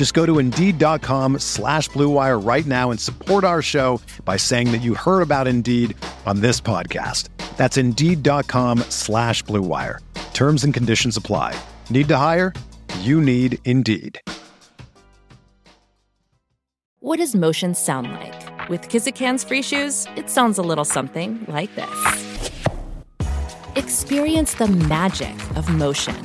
Just go to Indeed.com slash BlueWire right now and support our show by saying that you heard about Indeed on this podcast. That's Indeed.com slash BlueWire. Terms and conditions apply. Need to hire? You need Indeed. What does motion sound like? With Kizikans free shoes, it sounds a little something like this. Experience the magic of motion.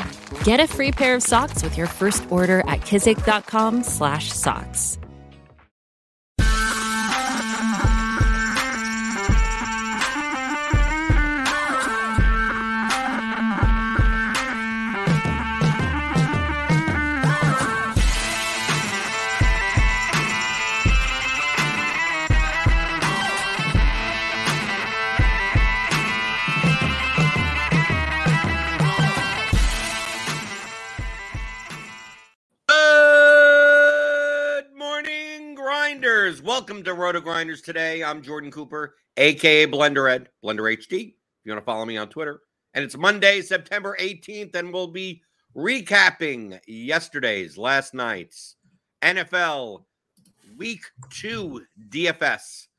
Get a free pair of socks with your first order at kizik.com/socks. grinders. Welcome to RotoGrinders today. I'm Jordan Cooper, aka Blender Ed, Blender HD. If you want to follow me on Twitter, and it's Monday, September 18th, and we'll be recapping yesterday's, last night's NFL Week Two DFS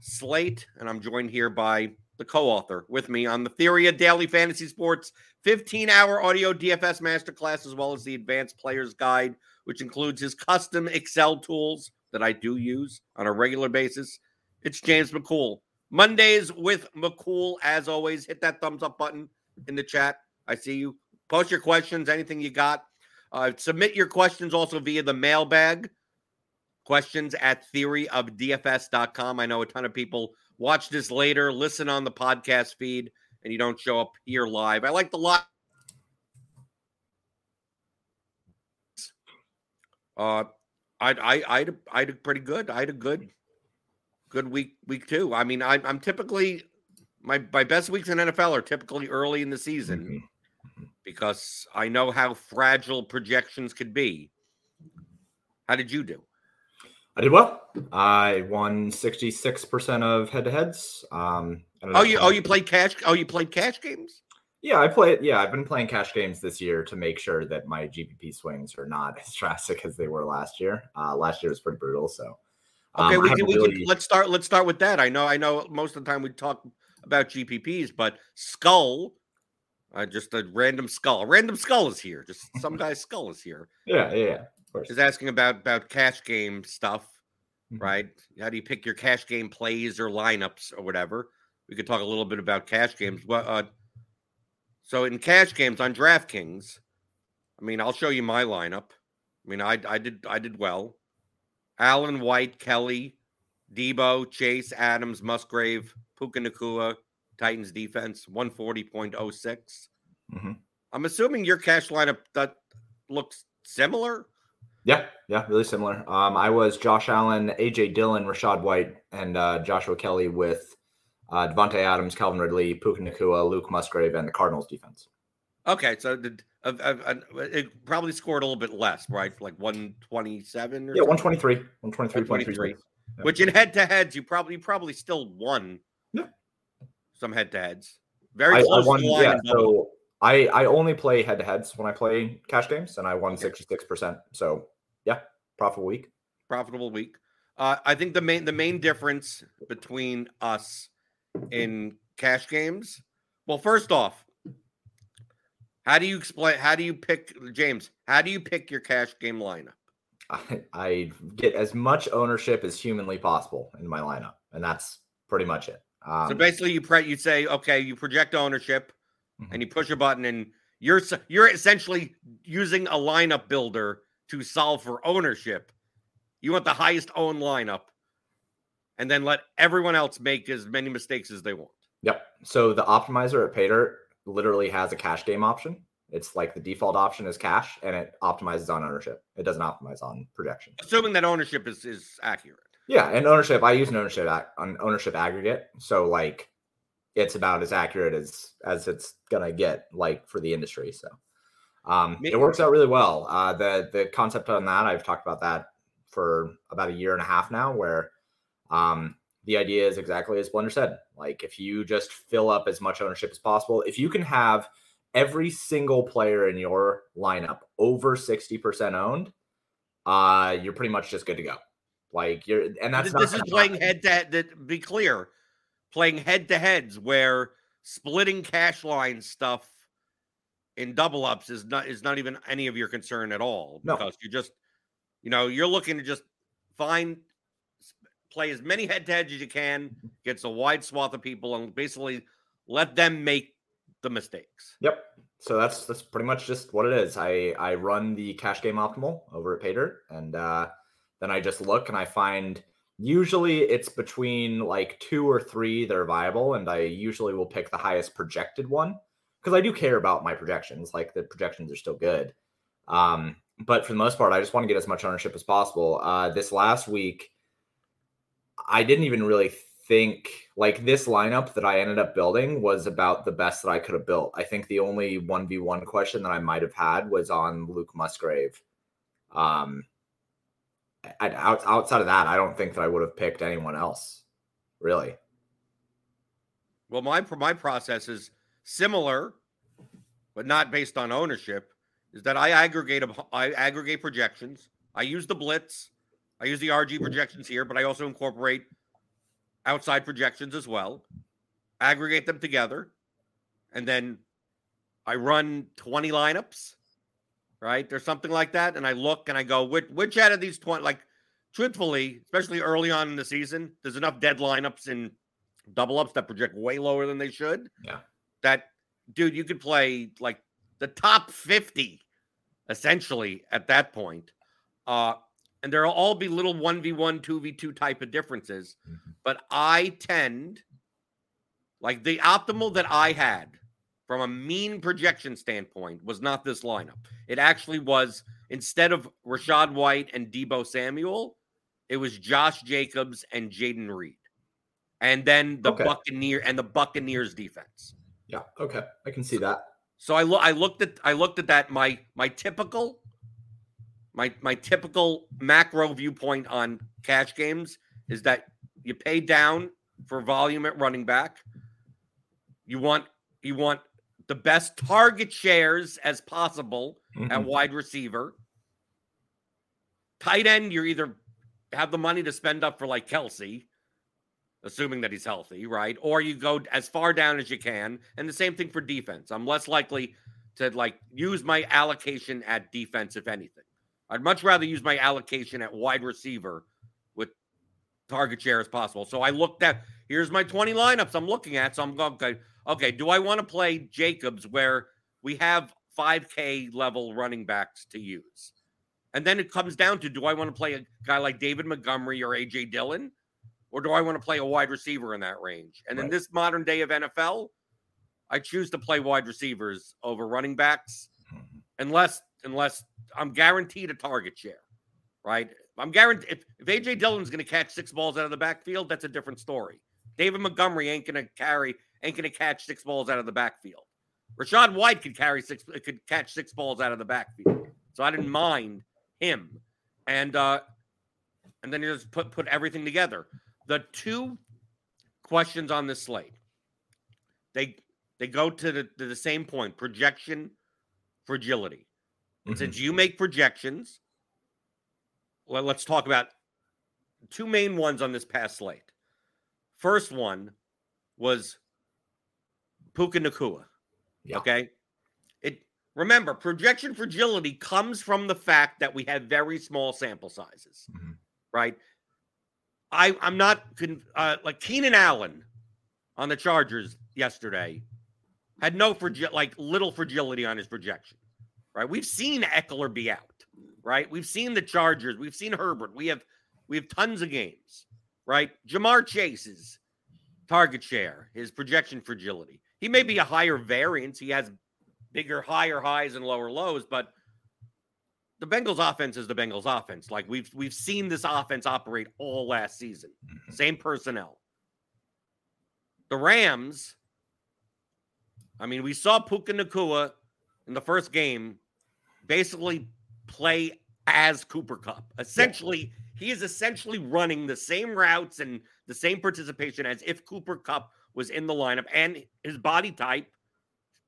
slate, and I'm joined here by the co-author with me on the Theory of Daily Fantasy Sports 15-hour audio DFS masterclass, as well as the Advanced Players Guide which includes his custom Excel tools that I do use on a regular basis. It's James McCool. Mondays with McCool, as always. Hit that thumbs up button in the chat. I see you. Post your questions, anything you got. Uh, submit your questions also via the mailbag. Questions at theoryofdfs.com. I know a ton of people watch this later, listen on the podcast feed, and you don't show up here live. I like the live. Uh, I I I I did pretty good. I had a good good week week two. I mean, I, I'm typically my my best weeks in NFL are typically early in the season Mm-hmm. because I know how fragile projections could be. How did you do? I did well. I won 66% of head to heads. Um, Oh, you oh you played cash. Oh, you played cash games. Yeah, I play Yeah, I've been playing cash games this year to make sure that my GPP swings are not as drastic as they were last year. Uh, last year was pretty brutal. So, um, Okay, we can, a we can let's start let's start with that. I know I know most of the time we talk about GPPs, but Skull, uh, just a random skull, a random skull is here. Just some guy's skull is here. Yeah, yeah, yeah, of course. Is asking about about cash game stuff, Mhm. right? How do you pick your cash game plays or lineups or whatever? We could talk a little bit about cash games. Well, uh, so in cash games on DraftKings, I mean, I'll show you my lineup. I mean, I I did I did well. Allen White, Kelley, Deebo, Chase, Adams, Musgrave, Puka Nacua, Titans defense, 140.06. Mhm. I'm assuming your cash lineup that looks similar. Yeah, yeah, really similar. Um, I was Josh Allen, AJ Dillon, Rachaad White, and uh, Joshua Kelley with uh, Davante Adams, Calvin Ridley, Puka Nacua, Luke Musgrave, and the Cardinals defense. Okay, so did uh, uh, it probably scored a little bit less, right? Like 127 or Yeah, 123, 123.3. 123. Yeah. Which in head to heads, you probably you probably still won Yeah. some head to heads. Very I, I won. Yeah, so I I only play head to heads when I play cash games, and I won sixty six percent. So yeah, profitable week. profitable week. Uh, I think the main the main difference between us in cash games. Well, first off, how do you explain? How do you pick James? How do you pick your cash game lineup? I, I get as much ownership as humanly possible in my lineup, and that's pretty much it. Um, so basically, you pre- you say, okay, you project ownership, Mhm. and you push a button, and you're you're essentially using a lineup builder to solve for ownership. You want the highest owned lineup, and then let everyone else make as many mistakes as they want. Yep. So the optimizer at Paydirt literally has a cash game option. It's like the default option is cash, and it optimizes on ownership. It doesn't optimize on projection. Assuming that ownership is is accurate. Yeah, and ownership. I use an ownership an ownership aggregate, so like it's about as accurate as as it's gonna get, like for the industry. So um, it works out really well. Uh, the the concept on that I've talked about that for about a year and a half now, where um, the idea is exactly as Blender said. Like if you just fill up as much ownership as possible, if you can have every single player in your lineup over sixty percent owned, uh, you're pretty much just good to go. Like you're, and that's this, is playing head to head. Be clear, playing head to heads where splitting cash line stuff in double ups is not is not even any of your concern at all No. because you just you know you're looking to just find play as many head to heads as you can gets a wide swath of people and basically let them make the mistakes. Yep. So that's that's pretty much just what it is. I I run the cash game optimal over at Paydirt, and uh, then I just look and I find usually it's between like two or three that are viable, and I usually will pick the highest projected one because I do care about my projections. Like the projections are still good, um, but for the most part, I just want to get as much ownership as possible. Uh, this last week, I didn't even really think like this lineup that I ended up building was about the best that I could have built. I think the only 1v1 question that I might have had was on Luke Musgrave. Um out, outside of that, I don't think that I would have picked anyone else. Really. Well, my my process is similar, but not based on ownership. Is that I aggregate I aggregate projections. I use the blitz. I use the RG projections here, but I also incorporate outside projections as well. Aggregate them together, and then I run twenty lineups. Right, there's something like that, and I look and I go, which which out of these twenty? Like, truthfully, especially early on in the season, there's enough dead lineups in double ups that project way lower than they should. Yeah. That dude, you could play like the top 50 essentially at that point. Uh and there'll all be little 1v1, 2v2 type of differences. Mhm. But I tend like the optimal that I had from a mean projection standpoint was not this lineup. It actually was instead of Rachaad White and Deebo Samuel, it was Josh Jacobs and Jayden Reed. And then the Okay. Buccaneer and the Buccaneers defense. Yeah. Okay. I can see that. So I look I looked at I looked at that my my typical my my typical macro viewpoint on cash games is that you pay down for volume at running back. You want you want the best target shares as possible at Mhm. wide receiver. Tight end, you're either have the money to spend up for like Kelce, assuming that he's healthy, right? Or you go as far down as you can. And the same thing for defense. I'm less likely to like use my allocation at defense, if anything. I'd much rather use my allocation at wide receiver with target share as possible. So I looked at here's my 20 lineups I'm looking at. So I'm going, okay, okay, do I want to play Jacobs where we have 5K level running backs to use? And then it comes down to do I want to play a guy like David Montgomery or AJ Dillon? Or do I want to play a wide receiver in that range? And in this modern day of NFL, I choose to play wide receivers over running backs Mhm. unless unless I'm guaranteed a target share, right? I'm guaranteed if, if AJ Dillon's going to catch six balls out of the backfield, that's a different story. David Montgomery ain't going to carry, ain't going to catch six balls out of the backfield. Rachaad White could carry six, could catch six balls out of the backfield, so I didn't mind him. And uh, and then you just put put everything together. The two questions on this slate, they they go to the to the same point: projection, fragility. And Mhm. since you make projections, well, let's talk about two main ones on this past slate. First one was Puka Nacua. Yeah. Okay. It remember projection fragility comes from the fact that we have very small sample sizes, Mhm. right? I I'm not con- uh, like Keenan Allen on the Chargers yesterday had no fragile, like little fragility on his projection, right? We've seen Ekeler be out, right? We've seen the Chargers, we've seen Herbert. We have we have tons of games, right? Ja'Marr Chase's target share, his projection fragility. He may be a higher variance. He has bigger, higher highs and lower lows, but the Bengals offense is the Bengals offense. Like we've we've seen this offense operate all last season. Mm-hmm. Same personnel. The Rams, I mean, we saw Puka Nacua in the first game basically play as Cooper Kupp. Essentially, yeah. he is essentially running the same routes and the same participation as if Cooper Kupp was in the lineup, and his body type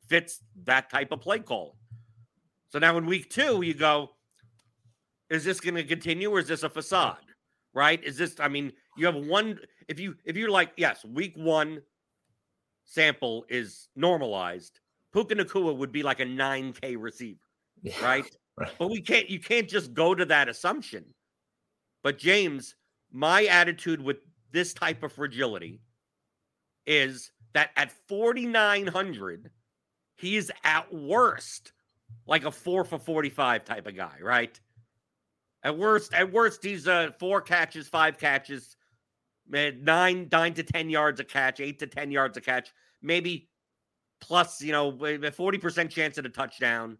fits that type of play calling. So now in week two, you go, is this going to continue or is this a facade? Right? Is this, I mean, you have one, if you, if you're like, yes, week one sample is normalized, Puka Nacua would be like a 9K receiver, right? right? But we can't, you can't just go to that assumption. But James, my attitude with this type of fragility is that at 4,900, he's at worst like a four for 45 type of guy, right? At worst, at worst, he's uh four catches, five catches, nine, nine to ten yards a catch, eight to ten yards a catch, maybe plus, you know, a 40% chance at a touchdown.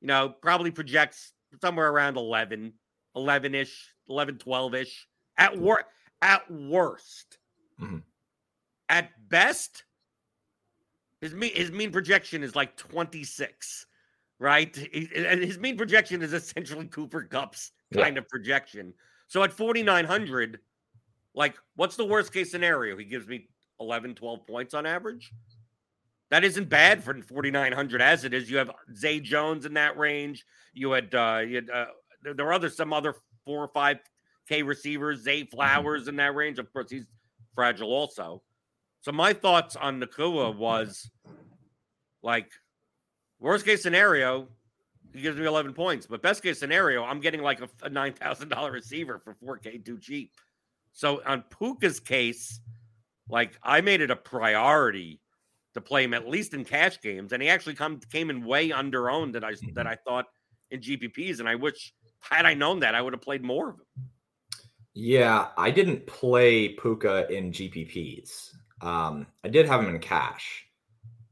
You know, probably projects somewhere around 11, 11-ish, 11, 12-ish. At worst, at worst. Mm-hmm. At best, his mean his mean projection is like 26, right? And his mean projection is essentially Cooper Kupp's kind yeah. of projection. So at 4,900, like, what's the worst case scenario? He gives me 11, 12 points on average. That isn't bad for 4,900 as it is. You have Zay Jones in that range. You had, uh, you had uh, there are other some other four or five K receivers, Zay mm-hmm. Flowers mm-hmm. in that range. Of course, he's fragile also. So my thoughts on Nacua was like worst case scenario, he gives me 11 points. But best case scenario, I'm getting like a, a $9,000 receiver for 4K too cheap. So on Puka's case, like I made it a priority to play him at least in cash games, and he actually come came in way under owned that I that mm-hmm. I thought in GPPs, and I wish had I known that I would have played more of him. Yeah, I didn't play Puka in GPPs. Um, I did have him in cash,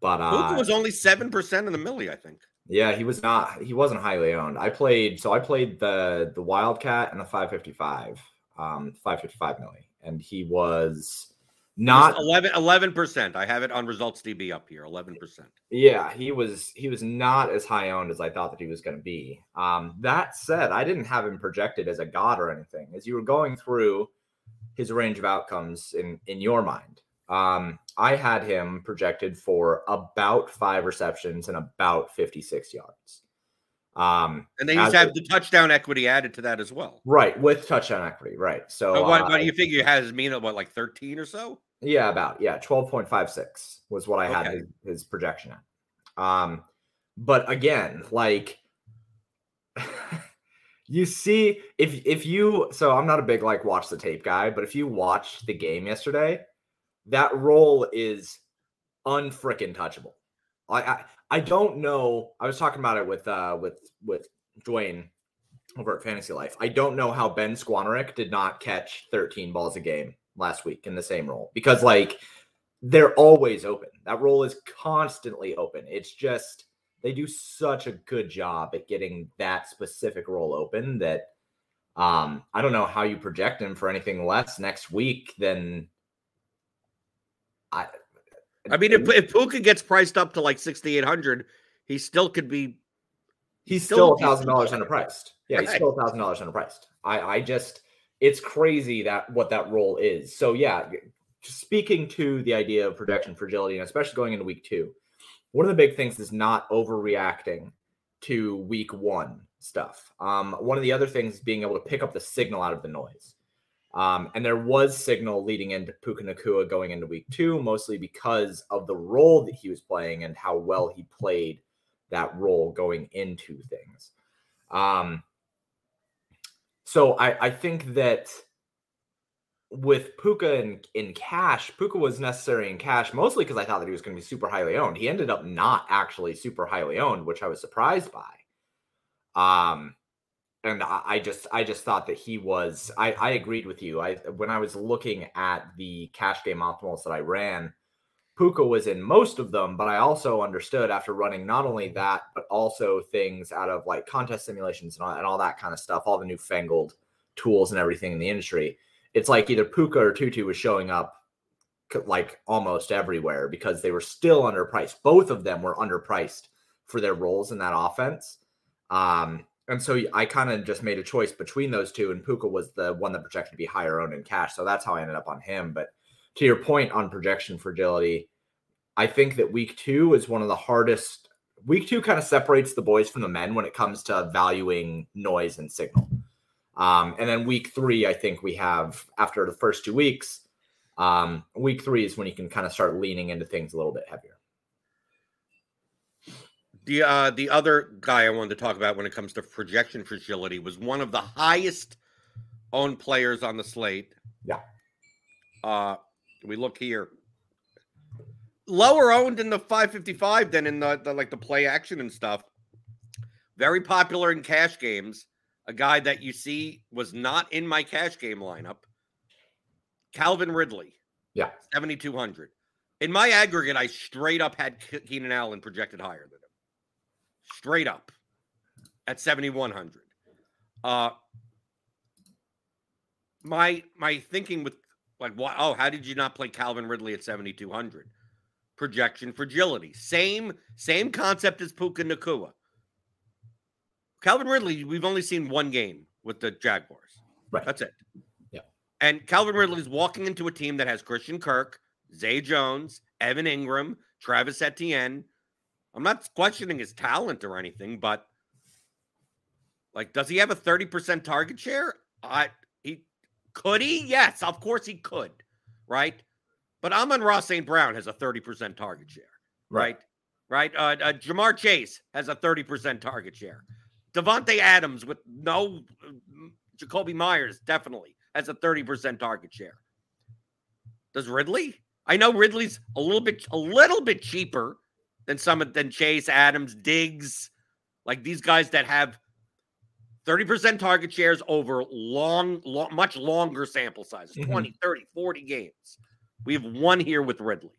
but uh, Puka was only seven percent in the millie, I think. Yeah, he was not. He wasn't highly owned. I played. So I played the the Wildcat and the 555, um, 555 millie, and he was not 11 percent. I have it on results DB up here. Eleven percent. Yeah, he was. He was not as high owned as I thought that he was going to be. Um, that said, I didn't have him projected as a god or anything. As you were going through his range of outcomes in in your mind, um, I had him projected for about five receptions and about 56 yards. Um, and then you have the touchdown equity added to that as well. Right, with touchdown equity, right. So, so what, uh, what do you figure has mean of what like 13 or so? Yeah, about yeah, 12.56 was what I had his, his projection at. Um, but again, like you see, if if you so I'm not a big like watch the tape guy, but if you watch the game yesterday, that role is unfrickin' touchable. I, I I don't know. I was talking about it with uh with with Dwayne over at Fantasy Life. I don't know how Ben Skowronek did not catch 13 balls a game last week in the same role because like they're always open. That role is constantly open. It's just they do such a good job at getting that specific role open that um I don't know how you project him for anything less next week than I I mean, if, if Puka gets priced up to like sixty eight hundred, he still could be. He's still a thousand dollars underpriced. Yeah, he's still a thousand dollars underpriced. I I just it's crazy that what that role is. So yeah, speaking to the idea of projection fragility, and especially going into week two, one of the big things is not overreacting to week one stuff. Um, one of the other things is being able to pick up the signal out of the noise. Um, and there was signal leading into Puka Nacua going into week two, mostly because of the role that he was playing and how well he played that role going into things. Um, so I, I think that with Puka in, in cash, Puka was necessary in cash mostly because I thought that he was going to be super highly owned. He ended up not actually super highly owned, which I was surprised by. Um, and I, I just I just thought that he was. I I agreed with you. I when I was looking at the cash game optimals that I ran, Puka was in most of them, but I also understood after running not only that, but also things out of like contest simulations and all, and all that kind of stuff, all the newfangled tools and everything in the industry it's like either Puka or Tutu was showing up like almost everywhere because they were still underpriced. Both of them were underpriced for their roles in that offense. Um, and so I kind of just made a choice between those two, and Puka was the one that projected to be higher owned in cash. So that's how I ended up on him. But to your point on projection fragility, I think that week two is one of the hardest. Week two kind of separates the boys from the men when it comes to valuing noise and signal. Um, and then week three, I think we have after the first two weeks, um, week three is when you can kind of start leaning into things a little bit heavier. The uh, the other guy I wanted to talk about when it comes to projection fragility was one of the highest owned players on the slate. Yeah. Uh, we look here. Lower owned in the 555 than in the, the like the play action and stuff. Very popular in cash games a guy that you see was not in my cash game lineup, Calvin Ridley. Yeah. 7,200. In my aggregate, I straight up had Keenan Allen projected higher than him. Straight up at 7,100. Uh, my my thinking with like what oh how did you not play Calvin Ridley at 7200 projection fragility same same concept as Puka Nacua Calvin Ridley, we've only seen one game with the Jaguars. Right. That's it. Yeah. And Calvin Ridley's walking into a team that has Christian Kirk, Zay Jones, Evan Engram, Travis Etienne. I'm not questioning his talent or anything, but like, does he have a 30% target share? I could he? Yes, of course he could, right? But Amon-Ra St. Brown has a 30% target share, right? Right. right? Uh, uh, Ja'Marr Chase has a 30% target share. Davante Adams with no Jakobi Meyers definitely has a 30% target share. Does Ridley? I know Ridley's a little bit a little bit cheaper than some than Chase, Adams, Diggs, like these guys that have 30% target shares over long, long much longer sample sizes, mm-hmm. 20, 30, 40 games. We have one here with Ridley.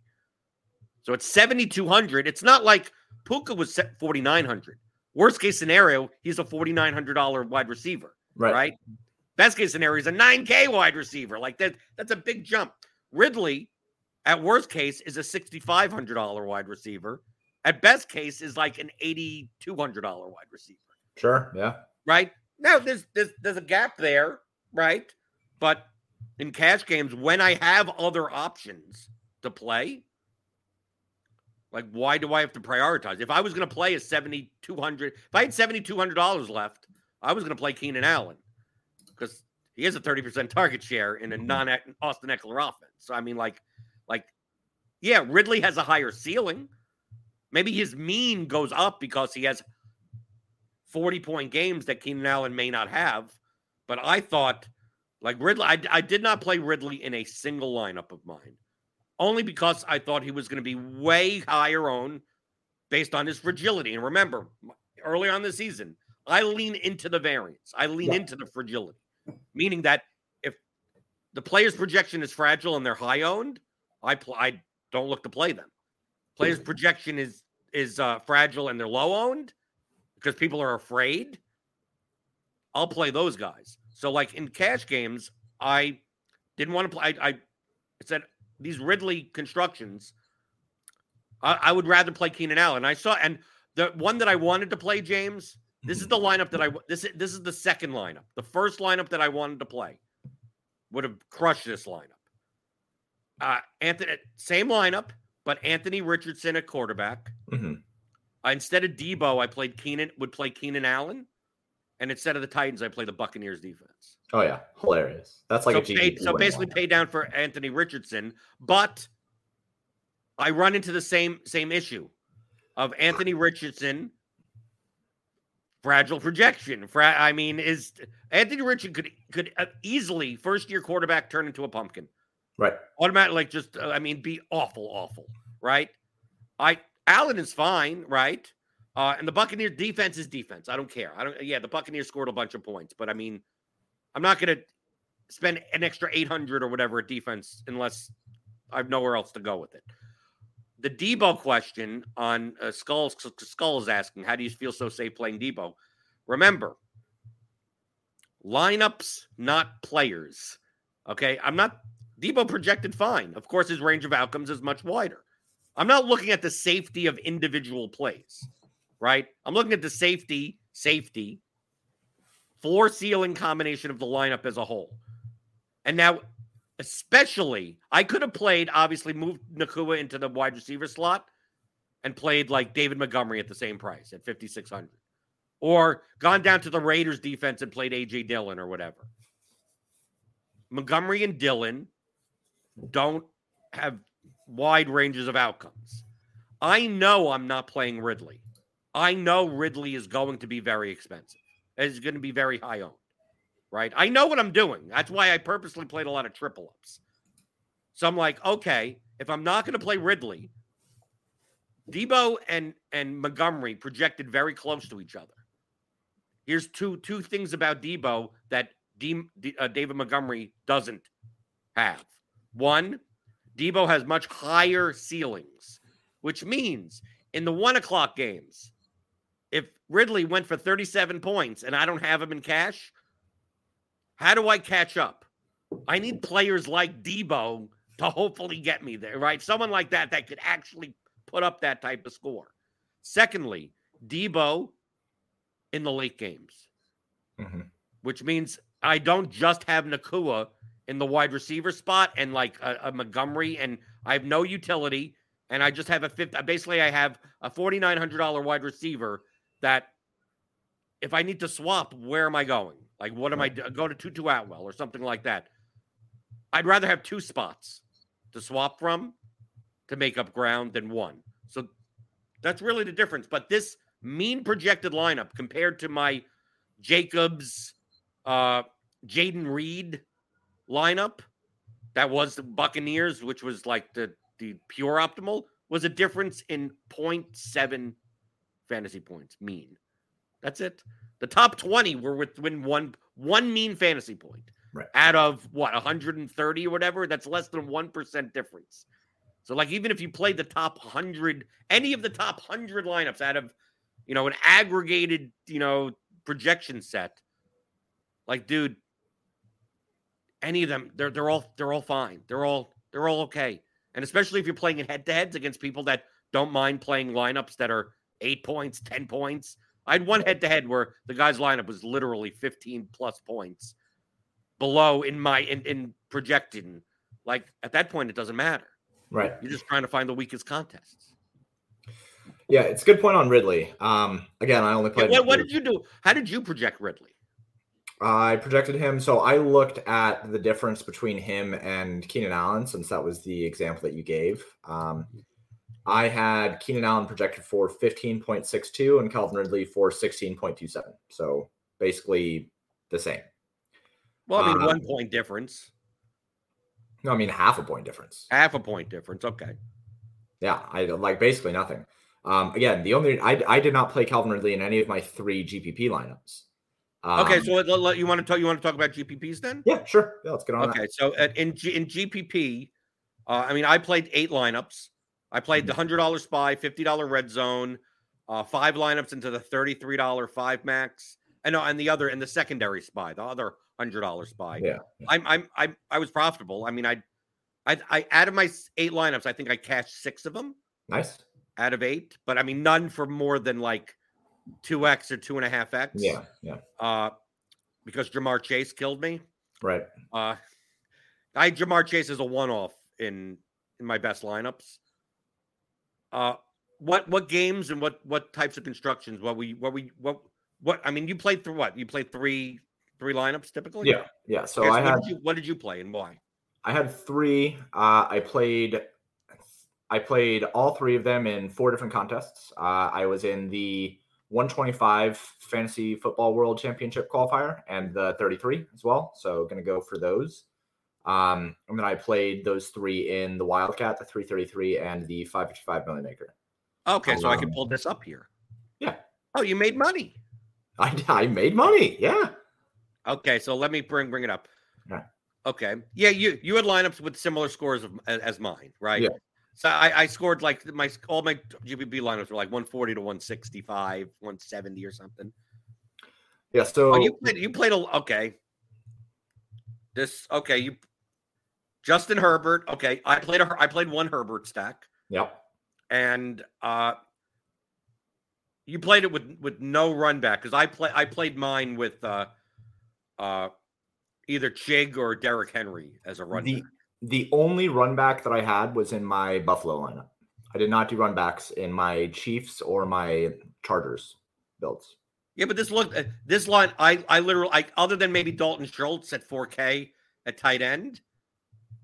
So it's 7,200. It's not like Puka was set 4,900. Worst case scenario, he's a $4,900 wide receiver, right. right? Best case scenario, he's a 9K wide receiver. Like that, that's a big jump. Ridley, at worst case, is a $6,500 wide receiver. At best case, is like an $8,200 wide receiver. Sure. Yeah. Right. Now, there's, there's, there's a gap there, right? But in cash games, when I have other options to play, like, why do I have to prioritize? If I was going to play a 7,200, if I had $7,200 left, I was going to play Keenan Allen because he has a 30% target share in a mm-hmm. non Austin Ekeler offense. So, I mean, like, like, yeah, Ridley has a higher ceiling. Maybe his mean goes up because he has 40 point games that Keenan Allen may not have. But I thought, like, Ridley, I, I did not play Ridley in a single lineup of mine only because I thought he was going to be way higher owned based on his fragility. And remember, early on the season, I lean into the variance. I lean yeah. into the fragility, meaning that if the player's projection is fragile and they're high owned, I pl- I don't look to play them. Player's projection is is uh, fragile and they're low owned because people are afraid. I'll play those guys. So like in cash games, I didn't want to play. I, I said these Ridley constructions, I, I would rather play Keenan Allen. I saw, and the one that I wanted to play, James, this is the lineup that I this this is the second lineup. The first lineup that I wanted to play would have crushed this lineup. Uh, Anthony, same lineup, but Anthony Richardson at quarterback. Mm-hmm. Uh, instead of Deebo, I played Keenan. Would play Keenan Allen, and instead of the Titans, I play the Buccaneers defense. Oh yeah, hilarious. That's like so a pay, so basically pay down for Anthony Richardson, but I run into the same same issue of Anthony Richardson fragile projection. Fra- I mean, is Anthony Richardson could could uh, easily first year quarterback turn into a pumpkin, Right. automatically like just uh, I mean, be awful, awful, right? I Allen is fine, right? Uh, and the Buccaneers defense is defense. I don't care. I don't. Yeah, the Buccaneers scored a bunch of points, but I mean, I'm not going to spend an extra 800 or whatever at defense unless I have nowhere else to go with it. The Deebo question on uh, Skull Skull is asking, how do you feel so safe playing Deebo? Remember, lineups, not players. Okay, I'm not Deebo projected fine. Of course, his range of outcomes is much wider. I'm not looking at the safety of individual plays, right? I'm looking at the safety, safety, floor ceiling combination of the lineup as a whole. And now, especially, I could have played, obviously, moved Nacua into the wide receiver slot and played like David Montgomery at the same price at 5,600. Or gone down to the Raiders defense and played AJ Dillon or whatever. Montgomery and Dillon don't have wide ranges of outcomes. I know I'm not playing Ridley. I know Ridley is going to be very expensive. It's going to be very high owned, right? I know what I'm doing. That's why I purposely played a lot of triple ups. So I'm like, okay, if I'm not going to play Ridley, Deebo and and Montgomery projected very close to each other. Here's two two things about Deebo that D, D, uh, David Montgomery doesn't have. One, Deebo has much higher ceilings, which means in the one o'clock games, if Ridley went for 37 points and I don't have him in cash, how do I catch up? I need players like Deebo to hopefully get me there, right? Someone like that that could actually put up that type of score. Secondly, Deebo in the late games, hmm which means I don't just have Nakua in the wide receiver spot and like a, a Montgomery, and I have no utility, and I just have a fifth. Basically, I have a forty nine hundred dollar wide receiver that if I need to swap, where am I going? Like, what am I go to Tutu Atwell or something like that? I'd rather have two spots to swap from to make up ground than one. So that's really the difference. But this mean projected lineup compared to my Jacobs, uh, Jaden Reed lineup that was the Buccaneers, which was like the the pure optimal, was a difference in 0.7 fantasy points mean. That's it. The top 20 were within one one mean fantasy point. Right. Out of what 130 or whatever, that's less than 1% difference. So like even if you play the top 100 any of the top 100 lineups out of you know an aggregated, you know, projection set, like dude, any of them they're they're all they're all fine. They're all they're all okay. And especially if you're playing in head-to-heads against people that don't mind playing lineups that are 8 points, 10 points. I had one head-to-head where the guy's lineup was literally 15 plus points below in my in, in projecting. Like at that point, it doesn't matter. Right. You're just trying to find the weakest contests. Yeah, it's a good point on Ridley. Um, again, I only played. what, what did you do? How did you project Ridley? I projected him. So I looked at the difference between him and Keenan Allen, since that was the example that you gave. Um, I had Keenan Allen projected for 15.62 and Calvin Ridley for 16.27. So basically the same. Well, I mean, Uh, one point difference, No, I mean half a point difference. half a point difference. Okay. Yeah, I like basically nothing. Um, again, the only I I did not play Calvin Ridley in any of my three GPP lineups. Okay, Um, so let, let- you want to talk? You want to talk about GPPs then? yeah, sure. Yeah, let's get on Okay, so at, in G, in GPP, uh, I mean, I played eight lineups. I played Mm-hmm. the hundred dollar spy, fifty dollar red zone, uh, five lineups into the thirty three dollar five max, and no, and the other and the secondary spy, the other hundred dollar spy. Yeah. I'm I'm I I was profitable. I mean, I, I I out of my eight lineups, I think I cashed six of them Nice. out of eight, but I mean none for more than like two x or two and a half x. Yeah. Yeah. Uh, because Ja'Marr Chase killed me. Right. Uh, I Ja'Marr Chase is a one-off in in my best lineups. Uh, what what games and what what types of constructions? What we what we what what? I mean, you played through what? You played three three lineups typically. Yeah. Yeah. So Okay, I what had did you what did you play and why? I had three. Uh, I played. I played all three of them in four different contests. Uh, I was in the 125 fantasy football world championship qualifier and the 33 as well. So going to go for those. Um, and then I played those three in the Wildcat, the 333, and the 555 million maker. Okay, so Um, I can pull this up here. Yeah. Oh, you made money. I, I made money. Yeah. Okay, so let me bring bring it up. Yeah. Okay. Yeah, you you had lineups with similar scores of, as, as mine, right? Yeah. So I, I scored like my all my GPP lineups were like 140 to 165, 170 or something. Yeah. So Oh, you played you played a okay. This okay, you Justin Herbert. Okay, I played a I played one Herbert stack yep. and uh you played it with with no run back because I play I played mine with uh uh either Chig or Derrick Henry as a run The, back. The only run back that I had was in my Buffalo lineup. I did not do run backs in my Chiefs or my Chargers builds. Yeah, but this look uh, this line I I literally I other than maybe Dalton Schultz at 4K at tight end.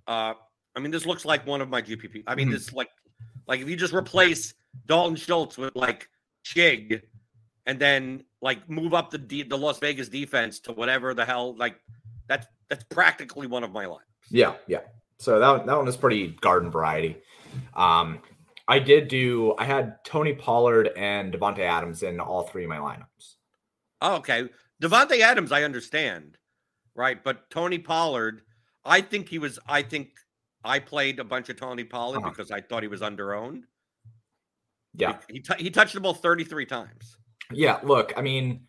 Uh I mean this looks like one of my GPP. I mean Mhm. this like like if you just replace Dalton Schultz with like Chig and then like move up the D, the Las Vegas defense to whatever the hell like that's that's practically one of my lines. Yeah, yeah. So that that one is pretty garden variety. Um, I did do. I had Tony Pollard and Davante Adams in all three of my lineups. Oh, okay. Davante Adams, I understand, right? But Tony Pollard, I think he was. I think I played a bunch of Tony Pollard Uh-huh. because I thought he was underowned. Yeah, He, he, tou- he touched the ball 33 times. yeah. Look, I mean,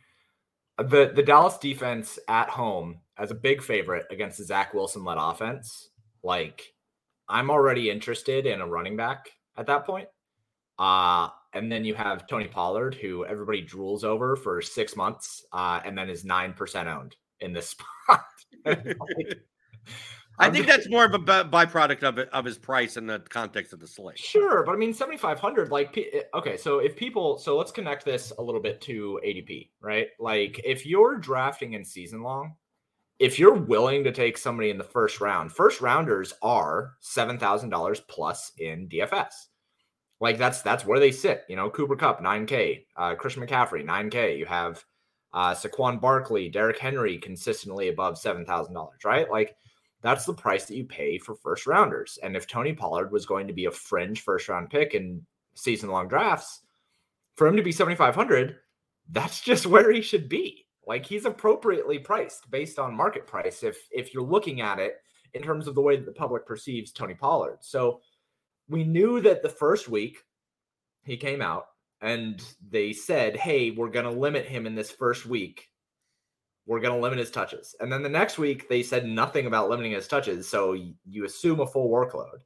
the the Dallas defense at home as a big favorite against the Zach Wilson led offense. Like, I'm already interested in a running back at that point. Uh, and then you have Tony Pollard, who everybody drools over for six months, uh, and then is nine percent owned in this spot. I think that's more of a byproduct of it, of his price in the context of the slate. Sure, but I mean, 7,500, like, eh, okay, so if people, so let's connect this a little bit to ADP, right? Like, if you're drafting in season long, if you're willing to take somebody in the first round, first rounders are $7,000 plus in DFS. Like, that's that's where they sit. You know, Cooper Kupp, 9K, uh, Christian McCaffrey, 9K. You have uh, Saquon Barkley, Derrick Henry consistently above $7,000, right? Like, that's the price that you pay for first rounders. And if Tony Pollard was going to be a fringe first round pick in season long drafts, for him to be 7,500, that's just where he should be. Like he's appropriately priced based on market price. If if you're looking at it in terms of the way that the public perceives Tony Pollard, so we knew that the first week he came out and they said, "Hey, we're going to limit him in this first week we're going to limit his touches. And then the next week, they said nothing about limiting his touches. So you assume a full workload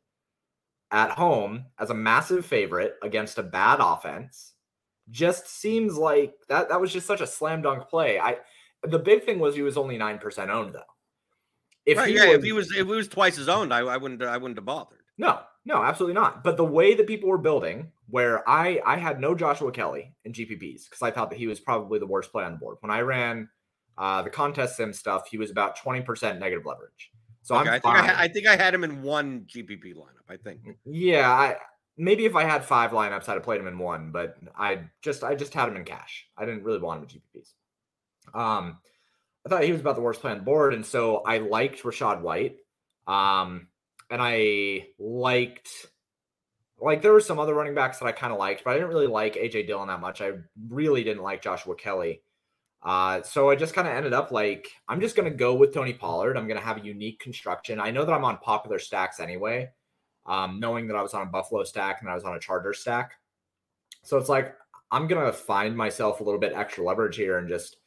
at home as a massive favorite against a bad offense. Just seems like that that was just such a slam dunk play. I the big thing was he was only nine percent owned though. If right, he yeah, if was- he was if he was twice as owned, I, I wouldn't I wouldn't have bothered. no, no, absolutely not. But the way that people were building, where I I had no Joshua Kelley in GPPs because I thought that he was probably the worst play on the board. When I ran uh, the contest sim stuff, he was about twenty percent negative leverage. So Okay, I'm I think I, ha- I think I had him in one GPP lineup. I think. yeah, I maybe if I had five lineups, I'd have played him in one, but I just I just had him in cash. I didn't really want him in GPPs. Um, I thought he was about the worst play on the board, and so I liked Rachaad White. Um, and I liked like there were some other running backs that I kind of liked, but I didn't really like AJ Dillon that much. I really didn't like Joshua Kelley. Uh, so I just kind of ended up like I'm just gonna go with Tony Pollard. I'm gonna have a unique construction. I know that I'm on popular stacks anyway, um, knowing that I was on a Buffalo stack and I was on a Charger stack. So it's like I'm gonna find myself a little bit extra leverage here and just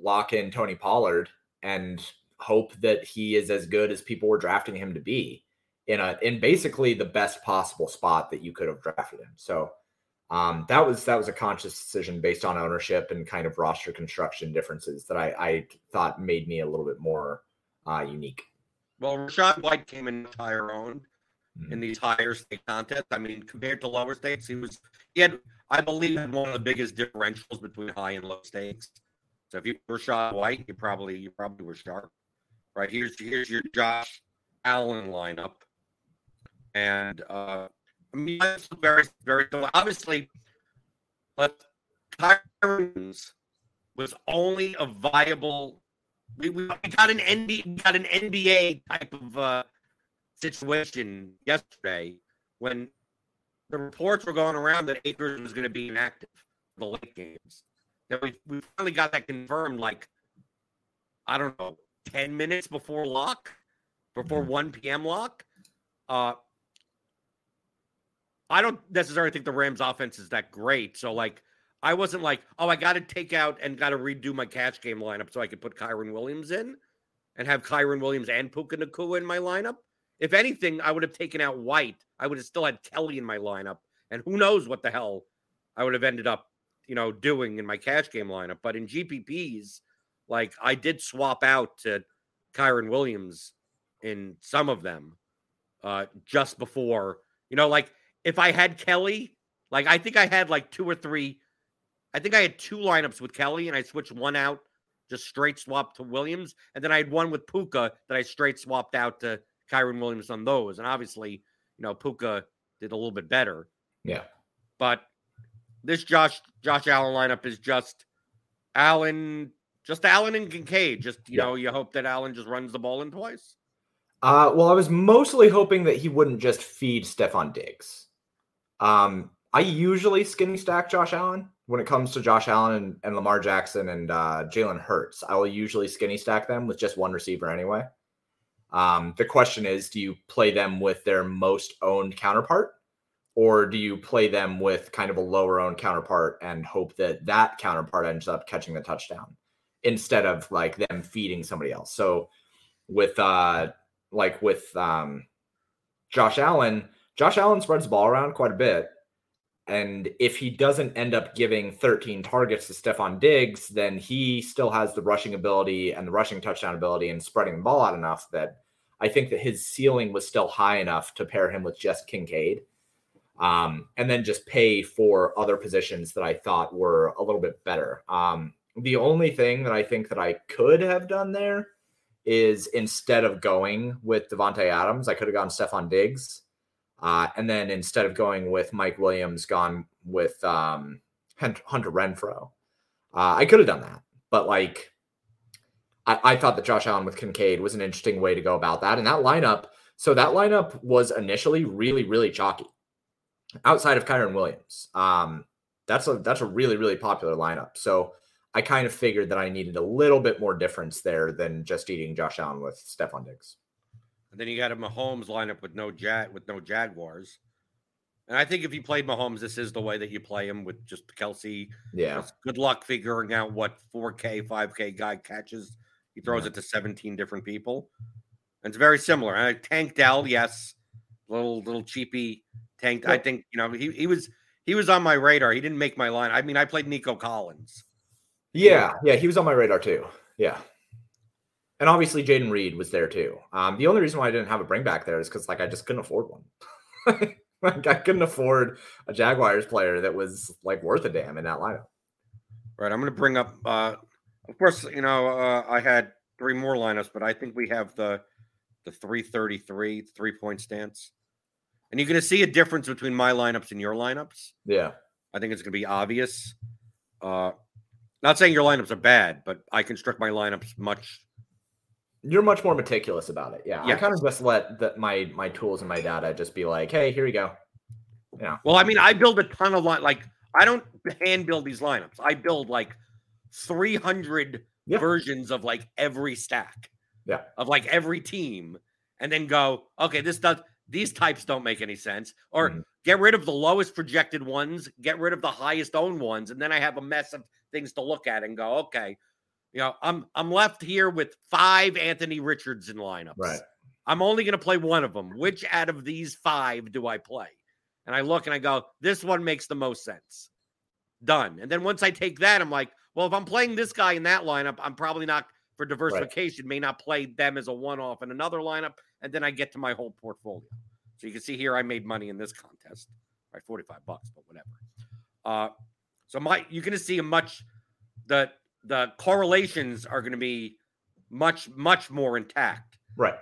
lock in Tony Pollard and hope that he is as good as people were drafting him to be in a in basically the best possible spot that you could have drafted him. So um, that was that was a conscious decision based on ownership and kind of roster construction differences that I, I thought made me a little bit more uh, unique. Well, Rachaad White came in higher Mhm. in these higher state contests. I mean, compared to lower states, he was he had I believe one of the biggest differentials between high and low stakes. So if you were Rachaad White, you probably you probably were sharp. Right here's here's your Josh Allen lineup, and uh, I mean that's very very obviously. Let's Kyren's was only a viable. We, we got an NBA, we got an NBA type of uh, situation yesterday when the reports were going around that Akers was going to be inactive for the late games. That we we finally got that confirmed. Like I don't know, ten minutes before lock, before Mhm. one p.m. lock. Uh, I don't necessarily think the Rams offense is that great. So like I wasn't like, oh, I got to take out and got to redo my cash game lineup so I could put Kyren Williams in and have Kyren Williams and Puka Nacua in my lineup. If anything, I would have taken out White. I would have still had Kelley in my lineup, and who knows what the hell I would have ended up, you know, doing in my cash game lineup. But in GPPs, like I did swap out to Kyren Williams in some of them uh just before, you know, like if I had Kelley, like I think I had like two or three, I think I had two lineups with Kelley, and I switched one out, just straight swapped to Williams, and then I had one with Puka that I straight swapped out to Kyren Williams on those. And obviously, you know, Puka did a little bit better. Yeah. But this Josh Josh Allen lineup is just Allen, just Allen and Kincaid. Just you Yeah. know, you hope that Allen just runs the ball in twice. Uh, well, I was mostly hoping that he wouldn't just feed Stefon Diggs. Um, I usually skinny stack Josh Allen when it comes to Josh Allen and, and Lamar Jackson and uh, Jalen Hurts. I will usually skinny stack them with just one receiver anyway. Um, the question is, do you play them with their most owned counterpart, or do you play them with kind of a lower owned counterpart and hope that that counterpart ends up catching the touchdown instead of like them feeding somebody else? So with uh like with um Josh Allen, Josh Allen spreads the ball around quite a bit. And if he doesn't end up giving 13 targets to Stefon Diggs, then he still has the rushing ability and the rushing touchdown ability and spreading the ball out enough that I think that his ceiling was still high enough to pair him with just Kincaid. Um, and then just pay for other positions that I thought were a little bit better. Um, the only thing that I think that I could have done there is instead of going with Davante Adams, I could have gone Stefon Diggs. Uh, and then instead of going with Mike Williams, gone with um, Hun- Hunter Renfrow. Uh, I could have done that, but like, I, I thought that Josh Allen with Kincaid was an interesting way to go about that. And that lineup, so that lineup was initially really, really chalky outside of Kyren Williams. Um, that's a that's a really, really popular lineup. So I kind of figured that I needed a little bit more difference there than just eating Josh Allen with Stefon Diggs. And then you got a Mahomes lineup with no Jag with no Jaguars. And I think if you played Mahomes, this is the way that you play him with just Kelce. Yeah. Just good luck figuring out what 4K, 5K guy catches. He throws Yeah. it to 17 different people. And it's very similar. And Tank Dell, yes, little little cheapy Tank Dell. I think you know he he was he was on my radar. He didn't make my line. I mean, I played Nico Collins. Yeah, yeah, he was on my radar too. Yeah. And obviously Jayden Reed was there too. Um, the only reason why I didn't have a bring back there is because like I just couldn't afford one. like I couldn't afford a Jaguars player that was like worth a damn in that lineup. Right. I'm going to bring up. uh Of course, you know uh, I had three more lineups, but I think we have the the 333 three point stance, and you're going to see a difference between my lineups and your lineups. Yeah. I think it's going to be obvious. Uh Not saying your lineups are bad, but I construct my lineups much. You're much more meticulous about it. Yeah. I kind of just let the, my my tools and my data just be like, hey, here you go. Yeah. Well, I mean, I build a ton of line. Like I don't hand build these lineups. I build like 300 Yeah. versions of like every stack. Yeah. Of like every team, and then go, okay, this does. These types don't make any sense. Or Mhm. get rid of the lowest projected ones, get rid of the highest owned ones, and then I have a mess of things to look at and go, okay, you know, I'm I'm left here with five Anthony Richardson lineups. Right. I'm only going to play one of them. Which out of these five do I play? And I look and I go, this one makes the most sense. Done. And then once I take that, I'm like, well, if I'm playing this guy in that lineup, I'm probably not for diversification, may not play them as a one off in another lineup. And then I get to my whole portfolio. So you can see here, I made money in this contest, right? 45 bucks, but whatever. Uh, so my, you're going to see a much, the, the correlations are going to be much, much more intact. Right.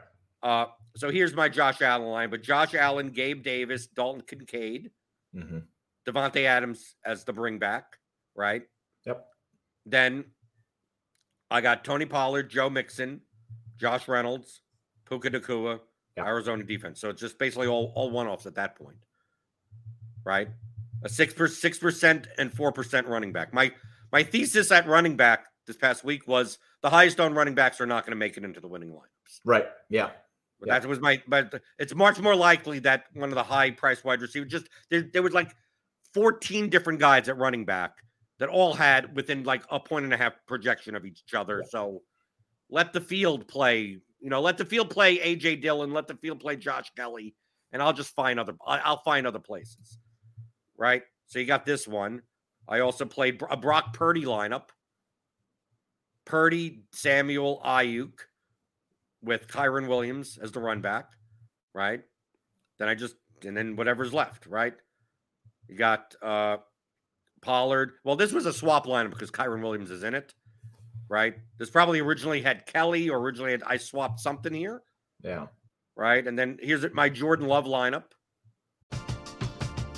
Uh, so here's my Josh Allen line, but Josh Allen, Gabe Davis, Dalton Kincaid, hmm Davante Adams as the bring back, right? Yep. Then I got Tony Pollard, Joe Mixon, Josh Reynolds, Puka Nacua, Yeah. Arizona defense. So it's just basically all all one offs at that point, right? A six per six percent and four percent running back. My my thesis at running back this past week was the highest on running backs are not going to make it into the winning lineups. Right. Yeah. Yeah. That was my, but it's much more likely that one of the high price wide receivers just there, there was like 14 different guys at running back that all had within like a point and a half projection of each other. So let the field play, you know, let the field play AJ Dillon, let the field play Josh Kelley, and I'll just find other, I'll find other places. Right. So you got this one. I also played a Brock Purdy lineup. Purdy, Samuel, Aiyuk with Kyren Williams as the run back, right? Then I just and then whatever's left, right? You got uh Pollard. Well, this was a swap lineup because Kyren Williams is in it, right? This probably originally had Kelley or originally had I swapped something here, Yeah. right? And then here's my Jordan Love lineup.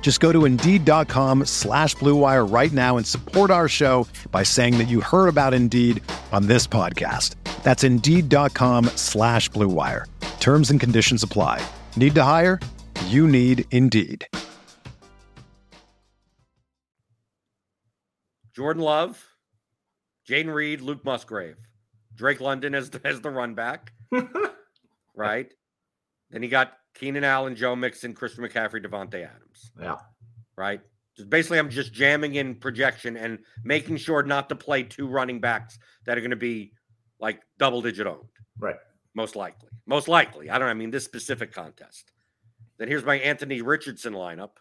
Just go to Indeed.com slash Blue Wire right now and support our show by saying that you heard about Indeed on this podcast. That's Indeed.com slash Blue Wire. Terms and conditions apply. Need to hire? You need Indeed. Jordan Love, Jayden Reed, Luke Musgrave, Drake London as the, as the run back, right? Then he got Keenan Allen, Joe Mixon, Christian McCaffrey, Davante Adams, Yeah. right? Just basically, I'm just jamming in projection and making sure not to play two running backs that are going to be like double digit owned, Right. most likely. Most likely. I don't know. I mean, this specific contest. Then here's my Anthony Richardson lineup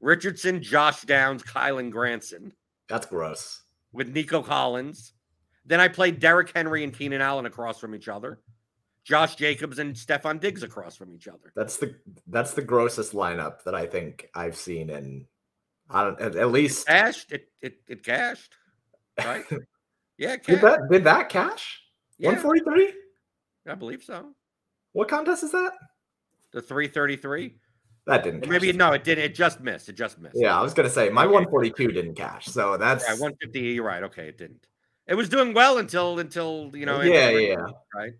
Richardson, Josh Downs, Kylen Granson That's gross. with Nico Collins. Then I played Derrick Henry and Keenan Allen across from each other. Josh Jacobs and Stefon Diggs across from each other. That's the that's the grossest lineup that I think I've seen in I don't at, at least Cashed. It it, it cashed. Right? Yeah, it did that did that cash? Yeah, 143? I believe so. What contest is that? The 333. That didn't maybe no, it didn't. It just missed. It just missed. Yeah, I was gonna say my Okay. 142 didn't cash. So that's Right, 150. You're right. Okay, it didn't. It was doing well until until you know. Yeah, yeah. Right.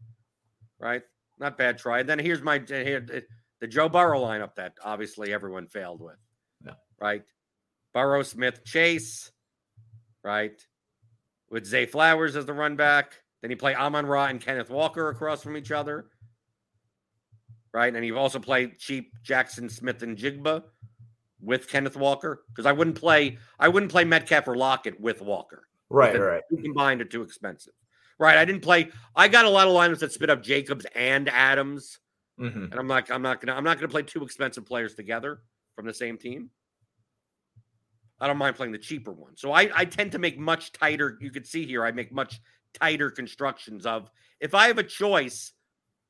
Right. Not bad try. Then here's my uh, here the- the Joe Burrow lineup that obviously everyone failed with. Yeah. Right. Burrow, Smith, Chase. Right. With Zay Flowers as the run back. Then you play Amon Ra and Kenneth Walker across from each other. Right. And you've also played cheap Jaxon Smith-Njigba with Kenneth Walker. Because I wouldn't play I wouldn't play Metcalf or Lockett with Walker. right, right. combined are too expensive. Right. I didn't play. I got a lot of lineups that spit up Jacobs and Adams, hmm and I'm like, I'm not gonna, I'm not gonna play two expensive players together from the same team. I don't mind playing the cheaper one. So I, I tend to make much tighter. You can see here, I make much tighter constructions of if I have a choice,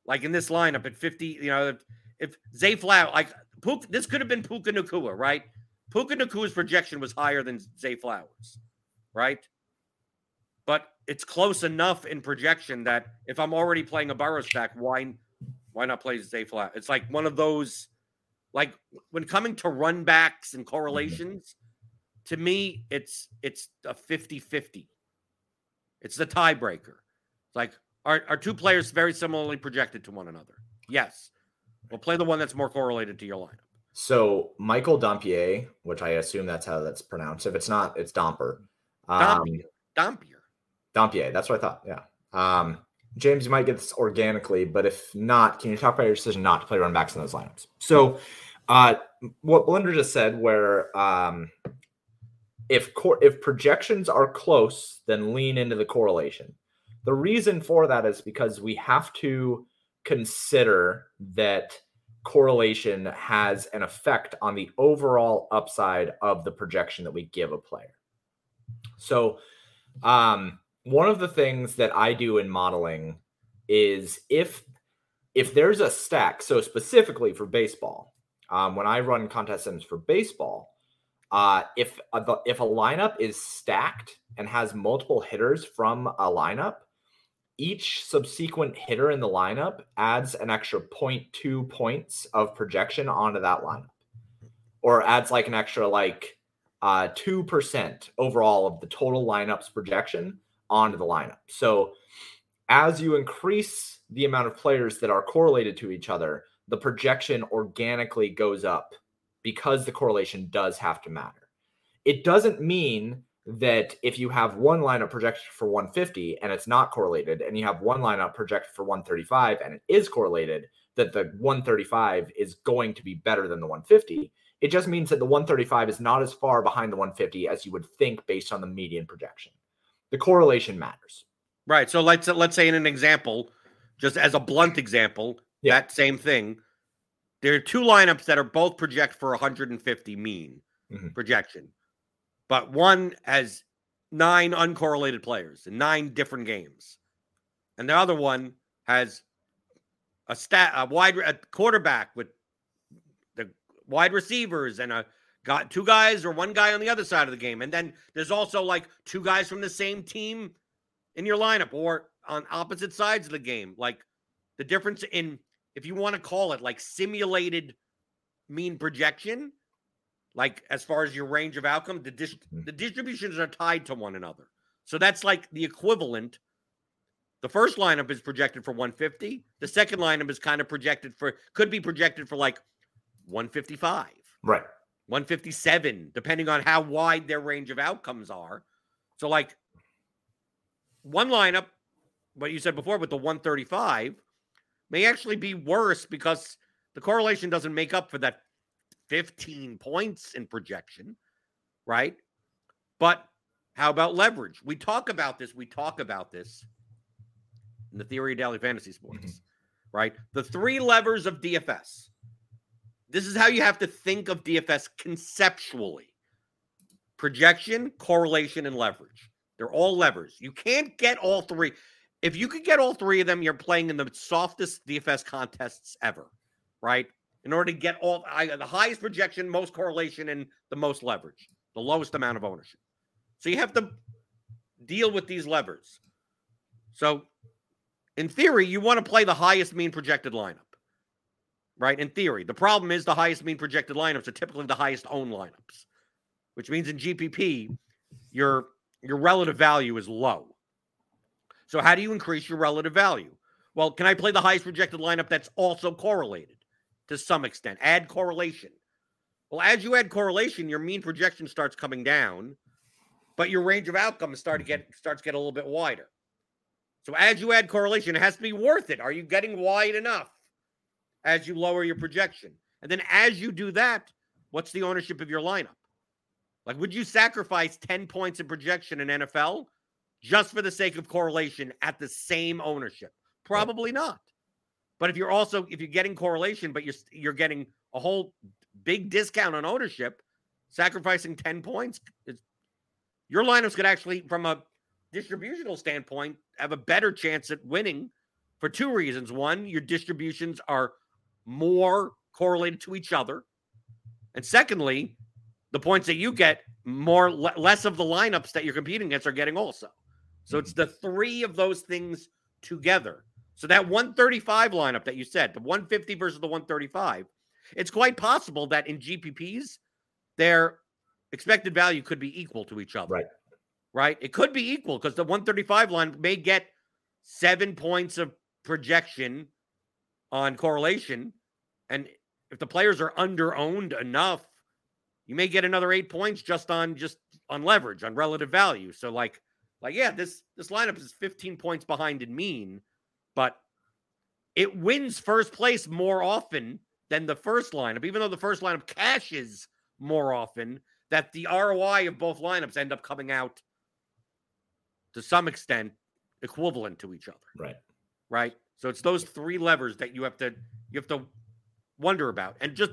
like in this lineup at 50, you know, if, if Zay Flower, like Puka, this could have been Puka Nacua, right? Puka Nacua's projection was higher than Zay Flowers, right? But it's close enough in projection that if I'm already playing a Burrow stack, why why not play Zay flat? It's like one of those, like when coming to run backs and correlations, to me, it's it's a 50-50. It's the tiebreaker. It's like are, are two players very similarly projected to one another? Yes. We'll play the one that's more correlated to your lineup. So Michael Dompier, which I assume that's how that's pronounced. If it's not, it's Domper. Um, Dompier. Dompier. Dompier, that's what I thought. Yeah. Um, James, you might get this organically, but if not, can you talk about your decision not to play run backs in those lineups? So, uh, what Blender just said, where um, if cor- if projections are close, then lean into the correlation. The reason for that is because we have to consider that correlation has an effect on the overall upside of the projection that we give a player. So, um, one of the things that I do in modeling is if if there's a stack, so specifically for baseball, um, when I run contest sims for baseball, uh, if a, if a lineup is stacked and has multiple hitters from a lineup, each subsequent hitter in the lineup adds an extra 0.2 points of projection onto that lineup, or adds like an extra like uh, 2% overall of the total lineup's projection onto the lineup. So as you increase the amount of players that are correlated to each other, the projection organically goes up because the correlation does have to matter. It doesn't mean that if you have one lineup projected for 150 and it's not correlated, and you have one lineup projected for 135 and it is correlated, that the 135 is going to be better than the 150. It just means that the 135 is not as far behind the 150 as you would think based on the median projection the correlation matters. Right. So let's let's say in an example, just as a blunt example, yeah. that same thing. There are two lineups that are both project for 150 mean mm-hmm. projection, but one has nine uncorrelated players in nine different games, and the other one has a stat a wide a quarterback with the wide receivers and a got two guys or one guy on the other side of the game. And then there's also like two guys from the same team in your lineup or on opposite sides of the game. Like the difference in, if you want to call it like simulated mean projection, like as far as your range of outcome, the, dis- mm-hmm. the distributions are tied to one another. So that's like the equivalent. The first lineup is projected for 150. The second lineup is kind of projected for, could be projected for like 155. Right. 157, depending on how wide their range of outcomes are. So, like one lineup, what you said before with the 135 may actually be worse because the correlation doesn't make up for that 15 points in projection, right? But how about leverage? We talk about this. We talk about this in the theory of daily fantasy sports, mm-hmm. right? The three levers of DFS this is how you have to think of DFS conceptually projection, correlation, and leverage. They're all levers. You can't get all three. If you could get all three of them, you're playing in the softest DFS contests ever, right? In order to get all I, the highest projection, most correlation, and the most leverage, the lowest amount of ownership. So you have to deal with these levers. So, in theory, you want to play the highest mean projected lineup right? In theory. The problem is the highest mean projected lineups are typically the highest owned lineups, which means in GPP, your your relative value is low. So how do you increase your relative value? Well, can I play the highest projected lineup that's also correlated to some extent? Add correlation. Well, as you add correlation, your mean projection starts coming down, but your range of outcomes start to get starts to get a little bit wider. So as you add correlation, it has to be worth it. Are you getting wide enough? As you lower your projection. And then as you do that, what's the ownership of your lineup? Like, would you sacrifice 10 points in projection in NFL just for the sake of correlation at the same ownership? Probably not. But if you're also if you're getting correlation, but you're you're getting a whole big discount on ownership, sacrificing 10 points, is, your lineups could actually, from a distributional standpoint, have a better chance at winning for two reasons. One, your distributions are more correlated to each other. And secondly, the points that you get more less of the lineups that you're competing against are getting also. So it's the three of those things together. So that 135 lineup that you said, the 150 versus the 135, it's quite possible that in GPPs their expected value could be equal to each other. Right. Right? It could be equal because the 135 line may get 7 points of projection on correlation. And if the players are under owned enough, you may get another eight points just on just on leverage, on relative value. So like, like, yeah, this this lineup is 15 points behind in mean, but it wins first place more often than the first lineup, even though the first lineup cashes more often, that the ROI of both lineups end up coming out to some extent equivalent to each other. Right. Right. So it's those three levers that you have to you have to wonder about. And just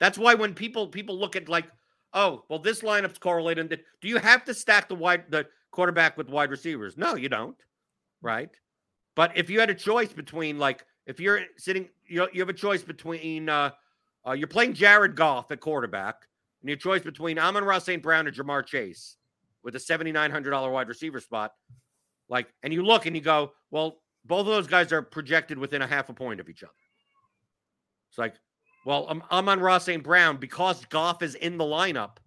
that's why when people people look at like, oh, well, this lineup's correlated. Do you have to stack the wide the quarterback with wide receivers? No, you don't. Right. But if you had a choice between like if you're sitting, you you have a choice between uh, uh you're playing Jared Goff at quarterback, and your choice between Amon-Ra St. Brown and Ja'Marr Chase with a $7,900 wide receiver spot. Like, and you look and you go, well, both of those guys are projected within a half a point of each other. It's like, well, um, I'm, on Ross St. Brown, because Goff is in the lineup,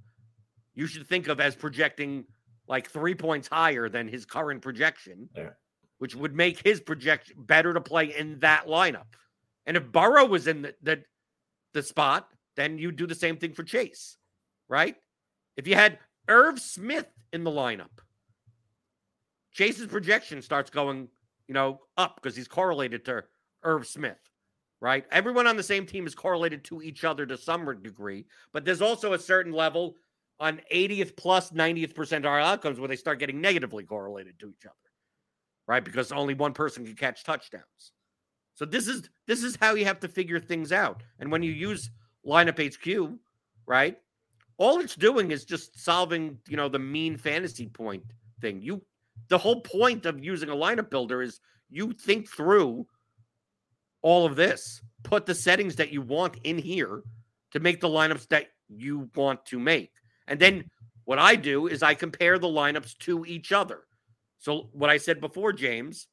you should think of as projecting like three points higher than his current projection, yeah. which would make his projection better to play in that lineup. And if Burrow was in the, the, the spot, then you'd do the same thing for Chase, right? If you had Irv Smith in the lineup, Chase's projection starts going, you know, up because he's correlated to Irv Smith, right? Everyone on the same team is correlated to each other to some degree, but there's also a certain level on 80th plus 90th percentile outcomes where they start getting negatively correlated to each other, right? Because only one person can catch touchdowns. So this is this is how you have to figure things out. And when you use lineup HQ, right? All it's doing is just solving, you know, the mean fantasy point thing. You the whole point of using a lineup builder is you think through all of this, put the settings that you want in here to make the lineups that you want to make. And then what I do is I compare the lineups to each other. So what I said before, James,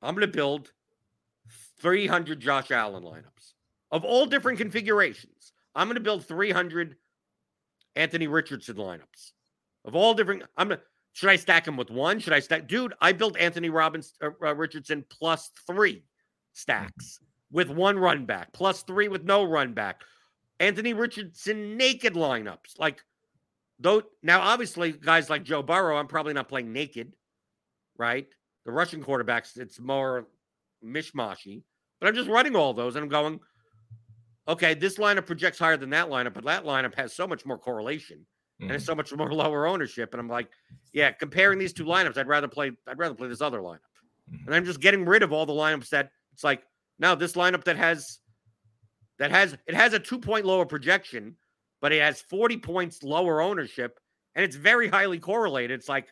I'm going to build 300 Josh Allen lineups of all different configurations. I'm going to build 300 Anthony Richardson lineups of all different. I'm going to should I stack him with one? Should I stack? Dude, I built Anthony Robbins uh, uh, Richardson plus three stacks with one run back, plus three with no run back. Anthony Richardson naked lineups. Like, though, now obviously, guys like Joe Burrow, I'm probably not playing naked, right? The Russian quarterbacks, it's more mishmashy, but I'm just running all those and I'm going, okay, this lineup projects higher than that lineup, but that lineup has so much more correlation mm-hmm. and it's so much more lower ownership. And I'm like, yeah, comparing these two lineups, I'd rather play. I'd rather play this other lineup. Mm-hmm. And I'm just getting rid of all the lineups that it's like now this lineup that has that has it has a two point lower projection, but it has 40 points lower ownership, and it's very highly correlated. It's like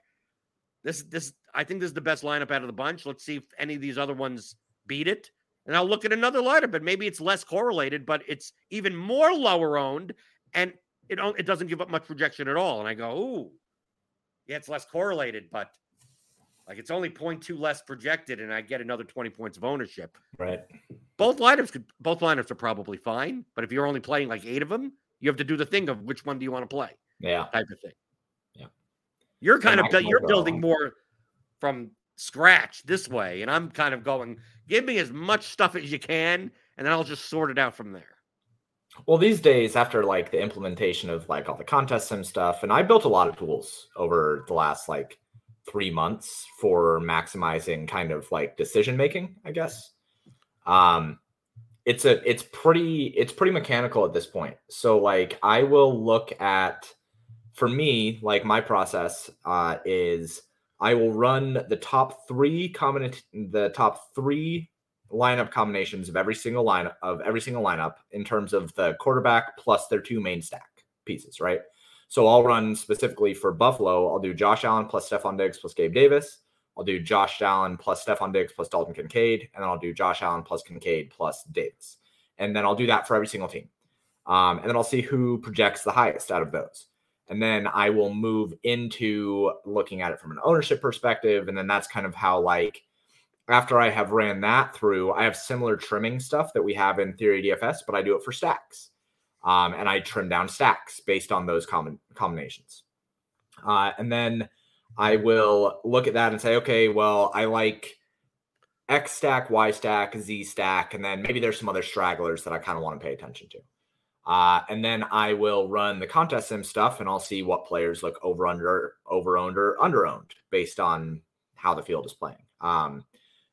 this this I think this is the best lineup out of the bunch. Let's see if any of these other ones beat it. And I'll look at another lineup, but maybe it's less correlated, but it's even more lower owned, and it it doesn't give up much projection at all. And I go, ooh, yeah, it's less correlated, but like it's only 0.2 less projected, and I get another 20 points of ownership. Right. Both lineups could both lineups are probably fine, but if you're only playing like eight of them, you have to do the thing of which one do you want to play? Yeah. Type of thing. Yeah. You're kind and of you're building more from scratch this way, and I'm kind of going, give me as much stuff as you can, and then I'll just sort it out from there. Well, these days, after like the implementation of like all the contest sim stuff, and I built a lot of tools over the last like three months for maximizing kind of like decision making, I guess. Um, it's a it's pretty it's pretty mechanical at this point. So like I will look at for me like my process uh, is I will run the top three common the top three lineup combinations of every single lineup of every single lineup in terms of the quarterback plus their two main stack pieces, right? So I'll run specifically for Buffalo. I'll do Josh Allen plus Stefon Diggs plus Gabe Davis. I'll do Josh Allen plus Stefon Diggs plus Dalton Kincaid, and then I'll do Josh Allen plus Kincaid plus Davis, and then I'll do that for every single team, um, and then I'll see who projects the highest out of those, and then I will move into looking at it from an ownership perspective, and then that's kind of how like after I have ran that through, I have similar trimming stuff that we have in Theory DFS, but I do it for stacks. Um, and I trim down stacks based on those common combinations. Uh, and then I will look at that and say, okay, well, I like X stack, Y stack, Z stack, and then maybe there's some other stragglers that I kind of want to pay attention to. Uh, and then I will run the contest sim stuff, and I'll see what players look over under, over owned, or under owned based on how the field is playing. Um,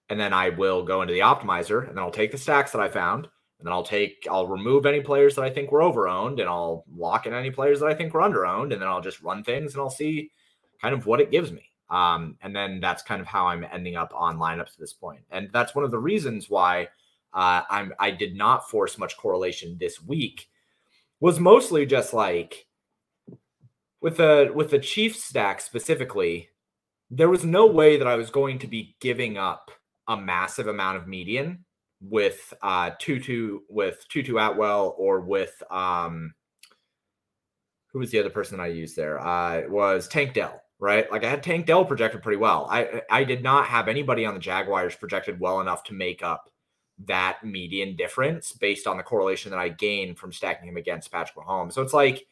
and then I will go into the optimizer, and then I'll take the stacks that I found, and then I'll take, I'll remove any players that I think were over owned, and I'll lock in any players that I think were under owned, and then I'll just run things and I'll see kind of what it gives me. Um, and then that's kind of how I'm ending up on lineups at this point. And that's one of the reasons why uh, I'm I did not force much correlation this week. Was mostly just like with the with the Chiefs stack specifically, there was no way that I was going to be giving up a massive amount of median with uh Tutu with Tutu Atwell or with um who was the other person I used there? Uh it was Tank Dell, right? Like I had Tank Dell projected pretty well. I I did not have anybody on the Jaguars projected well enough to make up that median difference based on the correlation that I gained from stacking him against Patrick Mahomes. So it's like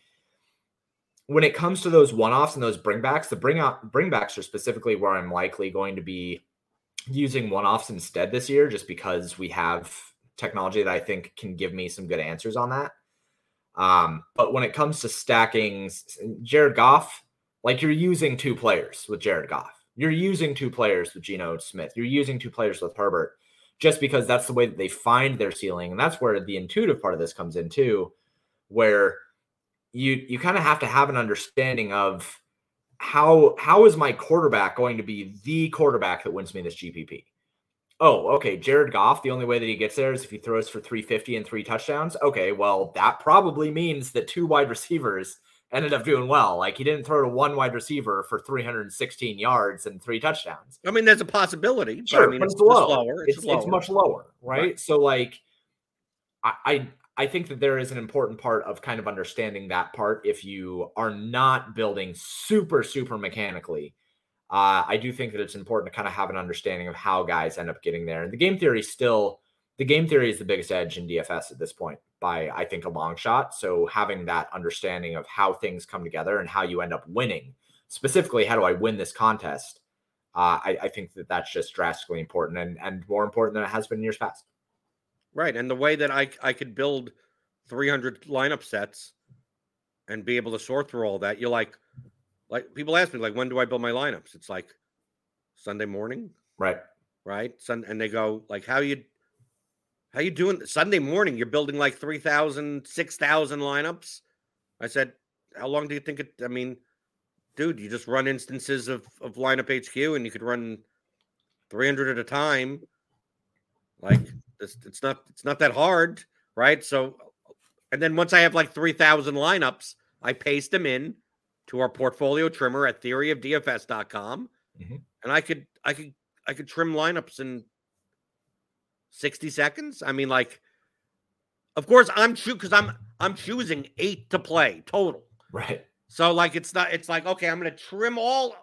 when it comes to those one-offs and those bringbacks, the bring out bringbacks are specifically where I'm likely going to be using one-offs instead this year, just because we have technology that I think can give me some good answers on that. Um, but when it comes to stacking Jared Goff, like you're using two players with Jared Goff, you're using two players with Geno Smith, you're using two players with Herbert, just because that's the way that they find their ceiling, and that's where the intuitive part of this comes in too, where you you kind of have to have an understanding of how how is my quarterback going to be the quarterback that wins me this GPP? Oh, okay, Jared Goff, the only way that he gets there is if he throws for 350 and three touchdowns. Okay, well, that probably means that two wide receivers ended up doing well. Like he didn't throw to one wide receiver for 316 yards and three touchdowns. I mean, there's a possibility. Sure, but I mean, but it's, it's low. lower. It's, It's, lower. it's much lower, right? Right. So like I, I think that there is an important part of kind of understanding that part if you are not building super, super mechanically. Uh, I do think that it's important to kind of have an understanding of how guys end up getting there. And the game theory still the game theory is the biggest edge in DFS at this point by I think a long shot. So having that understanding of how things come together and how you end up winning, specifically how do I win this contest? Uh, I, I think that that's just drastically important and and more important than it has been in years past. Right. And the way that I I could build 300 lineup sets and be able to sort through all that, you're like, like people ask me, like, when do I build my lineups? It's like Sunday morning, Right. right? Sun, and they go, like, how you, how you doing? Sunday morning, you're building like 3,000, 6,000 lineups. I said, how long do you think it? I mean, dude, you just run instances of of lineup HQ, and you could run 300 at a time. Like, it's, it's not it's not that hard, right? So, and then once I have like 3,000 lineups, I paste them in to our portfolio trimmer at theoryofdfs.com, Mhm. and I could I could I could trim lineups in 60 seconds. I mean, like, of course, I'm choo because I'm I'm choosing eight to play total. Right. So like it's not it's like okay, I'm gonna trim all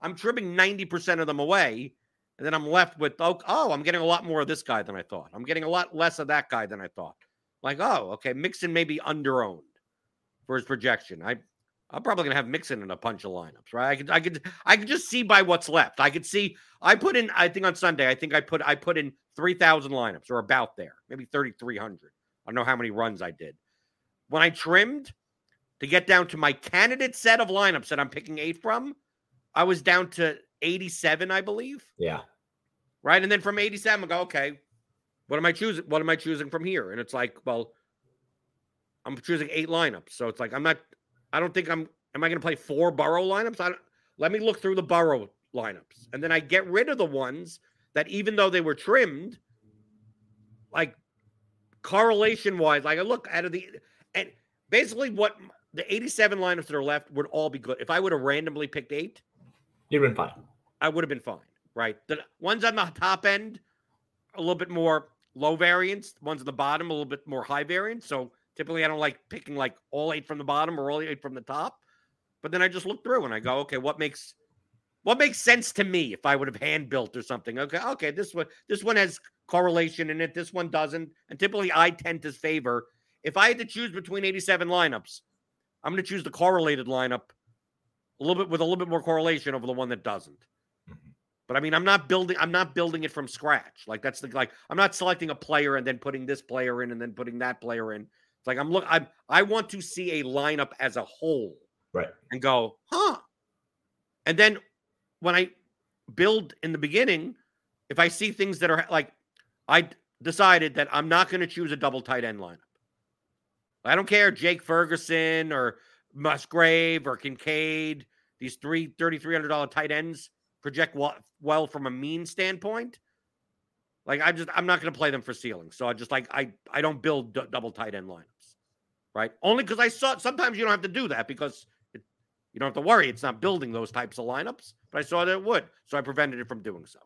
I'm trimming 90% of them away, and then I'm left with oh, oh, I'm getting a lot more of this guy than I thought. I'm getting a lot less of that guy than I thought. Like, oh, okay, Mixon may be underowned for his projection. I I'm probably gonna have Mixon in a bunch of lineups, right? I could I could I could just see by what's left. I could see I put in I think on Sunday, I think I put I put in three thousand lineups or about there, maybe thirty three hundred. I don't know how many runs I did. When I trimmed to get down to my candidate set of lineups that I'm picking eight from, I was down to 87, I believe. Yeah. Right. And then from 87, I go, okay, what am I choosing? What am I choosing from here? And it's like, well, I'm choosing eight lineups. So it's like, I'm not, I don't think I'm, am I going to play four Burrow lineups? I don't, let me look through the Burrow lineups. And then I get rid of the ones that even though they were trimmed, like correlation wise, like I look out of the, and basically what the 87 lineups that are left would all be good. If I would have randomly picked eight, You've been fine. I would have been fine, right? The ones on the top end, a little bit more low variance. The ones at the bottom, a little bit more high variance. So typically, I don't like picking like all eight from the bottom or all eight from the top. But then I just look through and I go, okay, what makes what makes sense to me if I would have hand built or something? Okay, okay, this one this one has correlation in it. This one doesn't. And typically, I tend to favor if I had to choose between 87 lineups, I'm going to choose the correlated lineup a little bit with a little bit more correlation over the one that doesn't. Mhm. But I mean, I'm not building. I'm not building it from scratch. Like that's the like. I'm not selecting a player and then putting this player in and then putting that player in. It's like I'm look. I I want to see a lineup as a whole Right. and go, huh. And then when I build in the beginning, if I see things that are like, I decided that I'm not going to choose a double tight end lineup. I don't care Jake Ferguson or Musgrave or Kincaid. These three $3,300 tight ends project well from a mean standpoint. Like I just I'm not going to play them for ceiling. So I just like I I don't build d- double tight end lineups, right? Only because I saw sometimes you don't have to do that because it, you don't have to worry. It's not building those types of lineups. But I saw that it would, so I prevented it from doing so.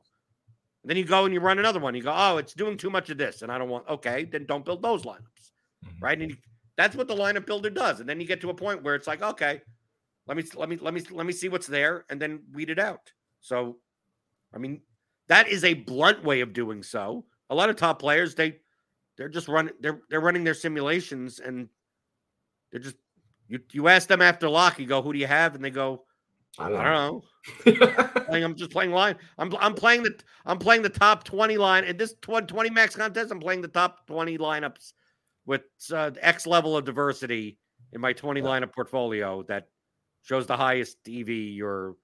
And then you go and you run another one. You go, oh, it's doing too much of this, and I don't want. Okay, then don't build those lineups, mm-hmm. right? And you, that's what the lineup builder does. And then you get to a point where it's like, okay, let me let me let me let me see what's there, and then weed it out. So, I mean, that is a blunt way of doing so. A lot of top players, they they're just running they're they're running their simulations and they're just you you ask them after lock, you go, who do you have? And they go, I don't, I don't know. I'm just playing line. I'm I'm playing the I'm playing the top 20 line in this 20 max contest. I'm playing the top 20 lineups with uh, X level of diversity in my 20 lineup portfolio that shows the highest EV or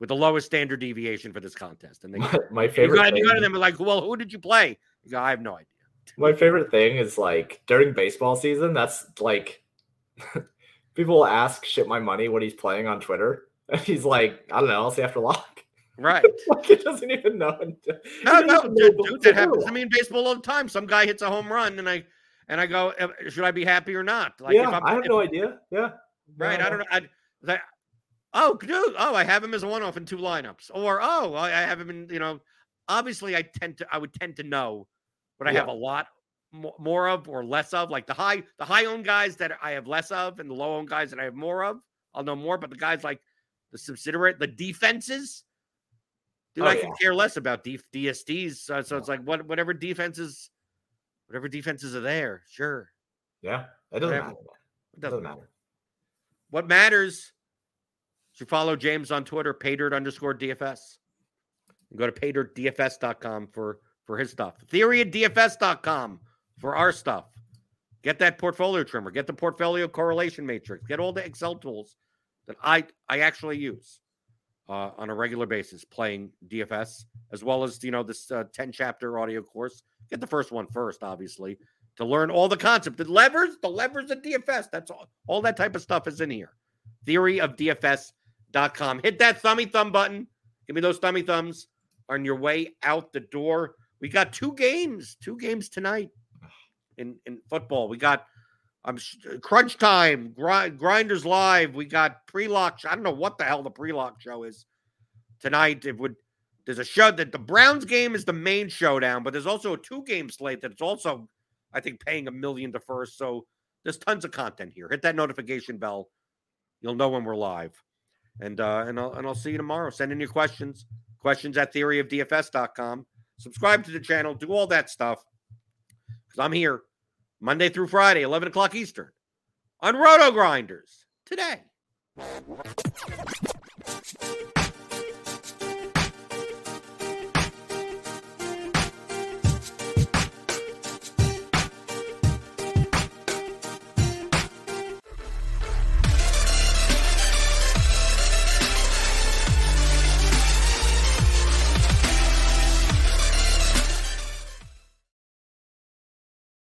with the lowest standard deviation for this contest. And they, my, my favorite. You got, you got to them like, well, who did you play? You go, I have no idea. My favorite thing is like during baseball season. That's like people ask shit my money what he's playing on Twitter. And he's like, I don't know. I'll see after lock. Right. like he doesn't even know. No, no, dude, dude that happens to me in baseball all the time. Some guy hits a home run, and I and I go, should I be happy or not? Like, yeah, I have no idea. Yeah. Right. I don't know. I, oh, dude, oh, I have him as a one-off in two lineups, or oh, I have him in. You know, obviously, I tend to, I would tend to know, but I yeah. have a lot more of or less of. Like the high, the high owned guys that I have less of, and the low owned guys that I have more of, I'll know more. But the guys like the subsidiary, the defenses, dude, oh, I yeah. can care less about D- DSTs. So, so it's like what, whatever defenses, whatever defenses are there, sure. Yeah, it doesn't whatever. matter. It doesn't, doesn't matter. What matters you follow James on Twitter, paydirt underscore DFS. go to paydirtdfs.com for, for his stuff. Theory at DFS.com for our stuff. Get that portfolio trimmer. Get the portfolio correlation matrix. Get all the Excel tools that I I actually use uh, on a regular basis playing DFS, as well as you know this uh, ten chapter audio course. Get the first one first, obviously, to learn all the concept. The levers, the levers of DFS. That's all. All that type of stuff is in here. Theory of DFS com. Hit that thummy thumb button. Give me those thummy thumbs on your way out the door. We got two games, two games tonight in, in football. We got um, crunch time, grind, grinders live. We got pre-lock. I don't know what the hell the pre-lock show is tonight. It would there's a show that the Browns game is the main showdown, but there's also a two game slate that's also, I think, paying a million to first. So there's tons of content here. Hit that notification bell. You'll know when we're live. And uh, and I'll and I'll see you tomorrow. Send in your questions. Questions at theoryofdfs.com. Subscribe to the channel. Do all that stuff. Because I'm here Monday through Friday, 11 o'clock Eastern, on RotoGrinders today.